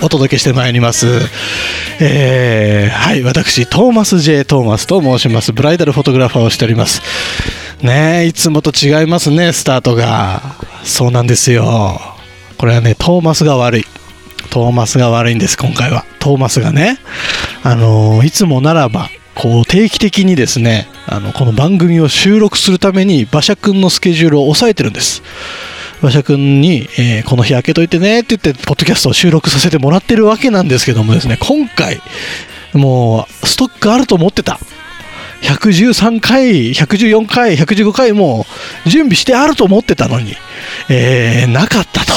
お届けしてまいります。えー、はい私トーマス J トーマスと申します。ブライダルフォトグラファーをしております。ねいつもと違いますねスタートが。そうなんですよ。これはねトーマスが悪い。トーマスが悪いんです今回は。トーマスがねあのいつもならばこう定期的にですねあのこの番組を収録するために馬車くんのスケジュールを抑えてるんです。馬車君に、えー、この日開けといてねって言ってポッドキャストを収録させてもらってるわけなんですけどもですね今回もうストックあると思ってた。113回、114回、115回も準備してあると思ってたのに、えー、なかったと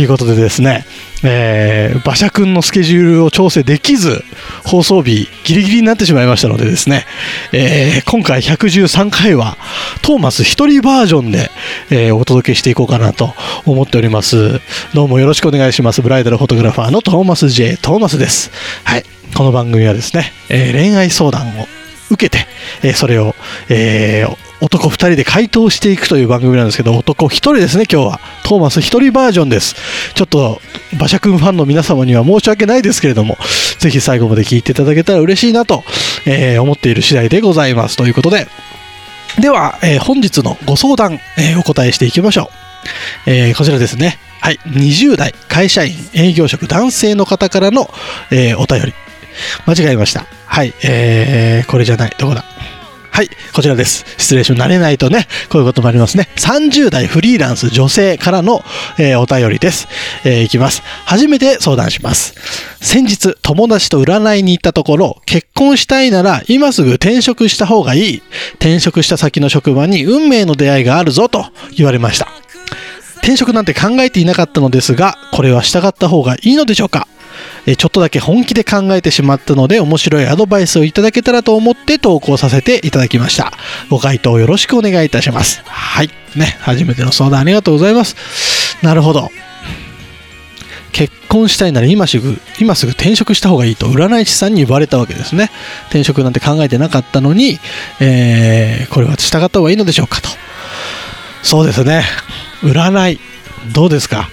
いうことでですね、えー、馬車くんのスケジュールを調整できず、放送日ギリギリになってしまいましたのでですね、えー、今回113回はトーマス一人バージョンで、えー、お届けしていこうかなと思っております。どうもよろしくお願いします。ブライダルフォトグラファーのトーマス J. トーマスです。はい。この番組はですね、えー、恋愛相談を受けて、えー、それを、えー、男2人で回答していくという番組なんですけど、男1人ですね、今日は。トーマス1人バージョンです。ちょっと、馬車くんファンの皆様には申し訳ないですけれども、ぜひ最後まで聞いていただけたら嬉しいなと、えー、思っている次第でございます。ということで、では、えー、本日のご相談、えー、お答えしていきましょう。え、こちらですね。はい。20代会社員営業職男性の方からの、え、お便り。間違えました。はい。えー、これじゃない。どこだ？はい、こちらです。失礼しま慣れないとね、こういうこともありますね。30代フリーランス女性からの、えー、お便りです。えー、いきます。初めて相談します。先日、友達と占いに行ったところ、結婚したいなら今すぐ転職した方がいい。転職した先の職場に運命の出会いがあるぞと言われました。転職なんて考えていなかったのですが、これは従った方がいいのでしょうか？ちょっとだけ本気で考えてしまったので面白いアドバイスをいただけたらと思って投稿させていただきました。ご回答よろしくお願いいたします。はい。ね、初めての相談ありがとうございます。なるほど。結婚したいなら今すぐ、今すぐ転職した方がいいと占い師さんに言われたわけですね。転職なんて考えてなかったのに、えー、これは従った方がいいのでしょうかと。そうですね。占い、どうですか？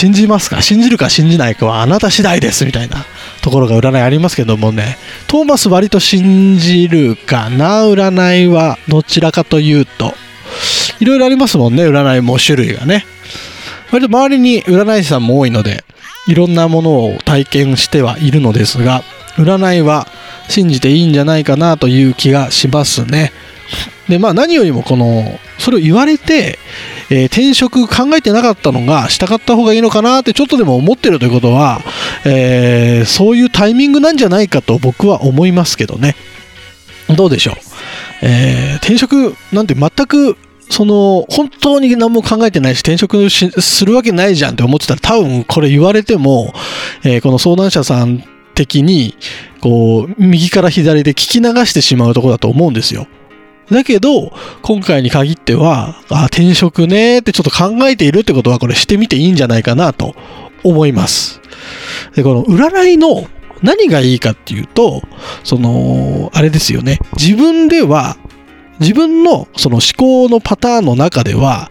信じますか？信じるか信じないかはあなた次第ですみたいなところが占いありますけどもね、トーマス割と信じるかな？占いはどちらかというと、いろいろありますもんね、占いも種類がね。割と周りに占い師さんも多いので、いろんなものを体験してはいるのですが、占いは信じていいんじゃないかなという気がしますね。で、まあ何よりもこの、それを言われて、えー、転職考えてなかったのが従った方がいいのかなってちょっとでも思ってるということは、えー、そういうタイミングなんじゃないかと僕は思いますけどね。どうでしょう？えー、転職なんて全くその、本当に何も考えてないし、転職するわけないじゃんって思ってたら、多分これ言われても、え、この相談者さん的に、こう、右から左で聞き流してしまうところだと思うんですよ。だけど、今回に限っては、あ、転職ねってちょっと考えているってことは、これしてみていいんじゃないかなと思います。で、この占いの何がいいかっていうと、その、あれですよね。自分では、自分のその思考のパターンの中では、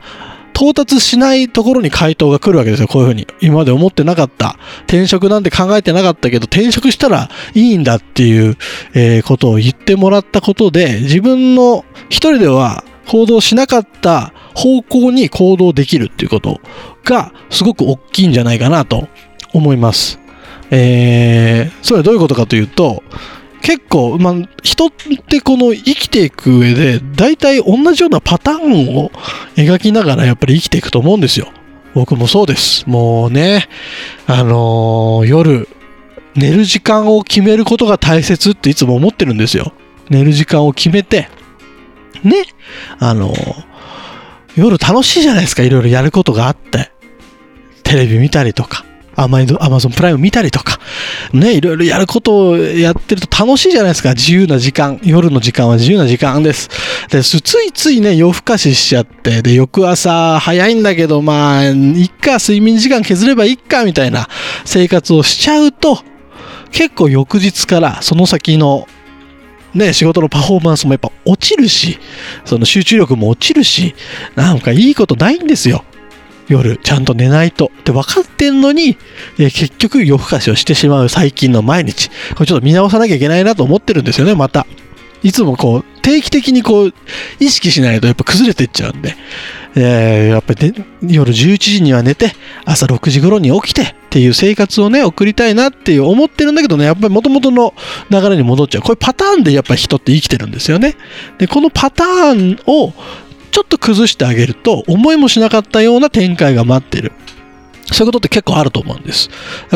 到達しないところに回答が来るわけですよ。こういうふうに。今まで思ってなかった。転職なんて考えてなかったけど、転職したらいいんだっていう、えー、ことを言ってもらったことで、自分の一人では行動しなかった方向に行動できるっていうことがすごく大きいんじゃないかなと思います。えー、それはどういうことかというと、結構、まあ、人ってこの生きていく上で、大体同じようなパターンを描きながらやっぱり生きていくと思うんですよ。僕もそうです。もうね、あのー、夜、寝る時間を決めることが大切っていつも思ってるんですよ。寝る時間を決めて、ね、あのー、夜楽しいじゃないですか、いろいろやることがあって。テレビ見たりとか、アマゾンプライム見たりとか、ね、いろいろやることをやってると楽しいじゃないですか。自由な時間。夜の時間は自由な時間です。で、ついついね、夜更かししちゃって、で、翌朝早いんだけど、まあ、いっか、睡眠時間削ればいっか、みたいな生活をしちゃうと、結構翌日からその先のね、仕事のパフォーマンスもやっぱ落ちるし、その集中力も落ちるし、なんかいいことないんですよ。夜、ちゃんと寝ないと。って分かってんのに、え結局夜更かしをしてしまう最近の毎日。これちょっと見直さなきゃいけないなと思ってるんですよね、また。いつもこう、定期的にこう、意識しないとやっぱ崩れていっちゃうんで。えー、やっぱり、夜11時には寝て、朝6時頃に起きてっていう生活をね、送りたいなっていう思ってるんだけどね、やっぱり元々の流れに戻っちゃう。こういうパターンでやっぱ人って生きてるんですよね。で、このパターンをちょっと崩してあげると、思いもしなかったような展開が待ってる。そういうことって結構あると思うんです。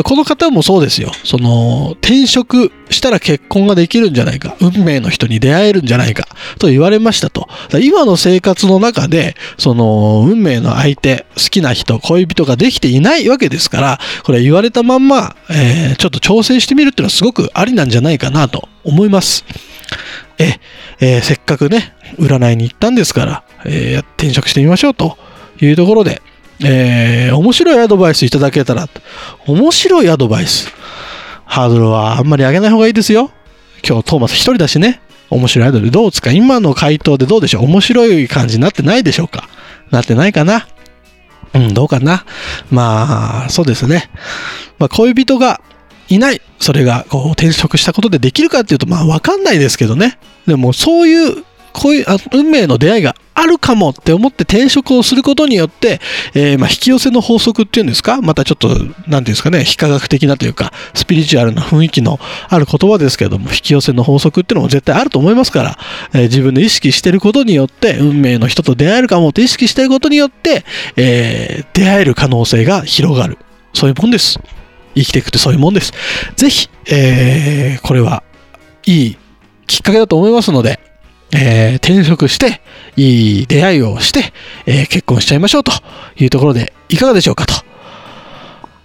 この方もそうですよ。その、転職したら結婚ができるんじゃないか。運命の人に出会えるんじゃないか。と言われましたと。今の生活の中で、その、運命の相手、好きな人、恋人ができていないわけですから、これ言われたまんま、えー、ちょっと調整してみるっていうのはすごくありなんじゃないかなと思います。え、えー、せっかくね、占いに行ったんですから、えー、転職してみましょうというところで、えー、面白いアドバイスいただけたら、面白いアドバイス。ハードルはあんまり上げない方がいいですよ。今日トーマス一人だしね。面白いアイドバイスどうですか？今の回答でどうでしょう？面白い感じになってないでしょうか？なってないかな？うん、どうかな？まあ、そうですね。まあ、恋人がいない。それが、こう、転職したことでできるかっていうと、まあ、わかんないですけどね。でも、そういうこういうあ運命の出会いがあるかもって思って転職をすることによって、えー、まあ引き寄せの法則っていうんですか？またちょっと、なんていうんですかね、非科学的なというか、スピリチュアルな雰囲気のある言葉ですけども、引き寄せの法則っていうのも絶対あると思いますから、えー、自分で意識してることによって、運命の人と出会えるかもって意識してることによって、えー、出会える可能性が広がる。そういうもんです。生きていくってそういうもんです。ぜひ、えー、これはいいきっかけだと思いますので、えー、転職して、いい出会いをして、えー、結婚しちゃいましょうというところでいかがでしょうかと。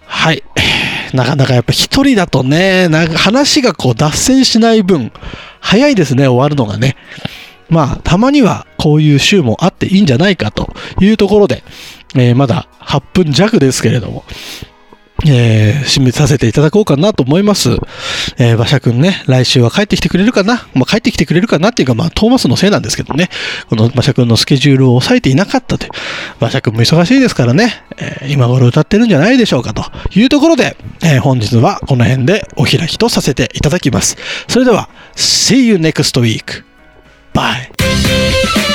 はい。なかなかやっぱ一人だとね、なんか話がこう脱線しない分、早いですね、終わるのがね。まあ、たまにはこういう週もあっていいんじゃないかというところで、えー、まだ8分弱ですけれども、えー、締めさせていただこうかなと思います。えー、馬車くんね、来週は帰ってきてくれるかな？まあ、帰ってきてくれるかなっていうか、まあ、トーマスのせいなんですけどね、この馬車くんのスケジュールを抑えていなかったと、馬車くんも忙しいですからね、えー、今頃歌ってるんじゃないでしょうかというところで、えー、本日はこの辺でお開きとさせていただきます。それでは、See you next week. Bye.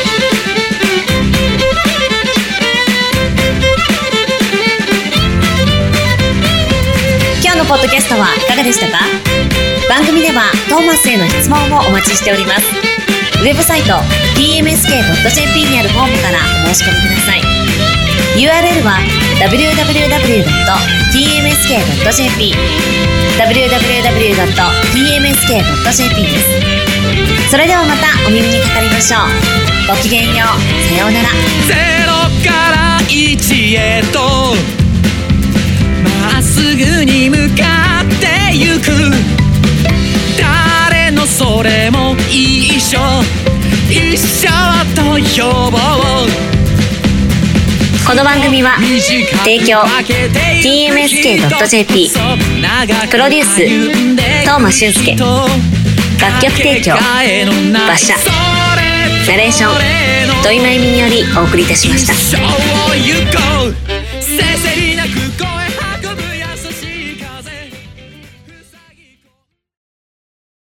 のポッドキャストはいかがでしたか？番組ではトーマスへの質問もお待ちしております。ウェブサイト tmsk.jp にあるフォームからお申し込みください。URL は www.tmsk.jp www.tmsk.jp です。それではまたお耳にかかりましょう。ごきげんよう。さようなら。0から1へと。まっすぐに向かっ一緒と呼ぼうこの番組は提供 TMSK.jp プロデュース東間俊介楽曲提供馬車ナレーション土井真由美によりお送りいたしました。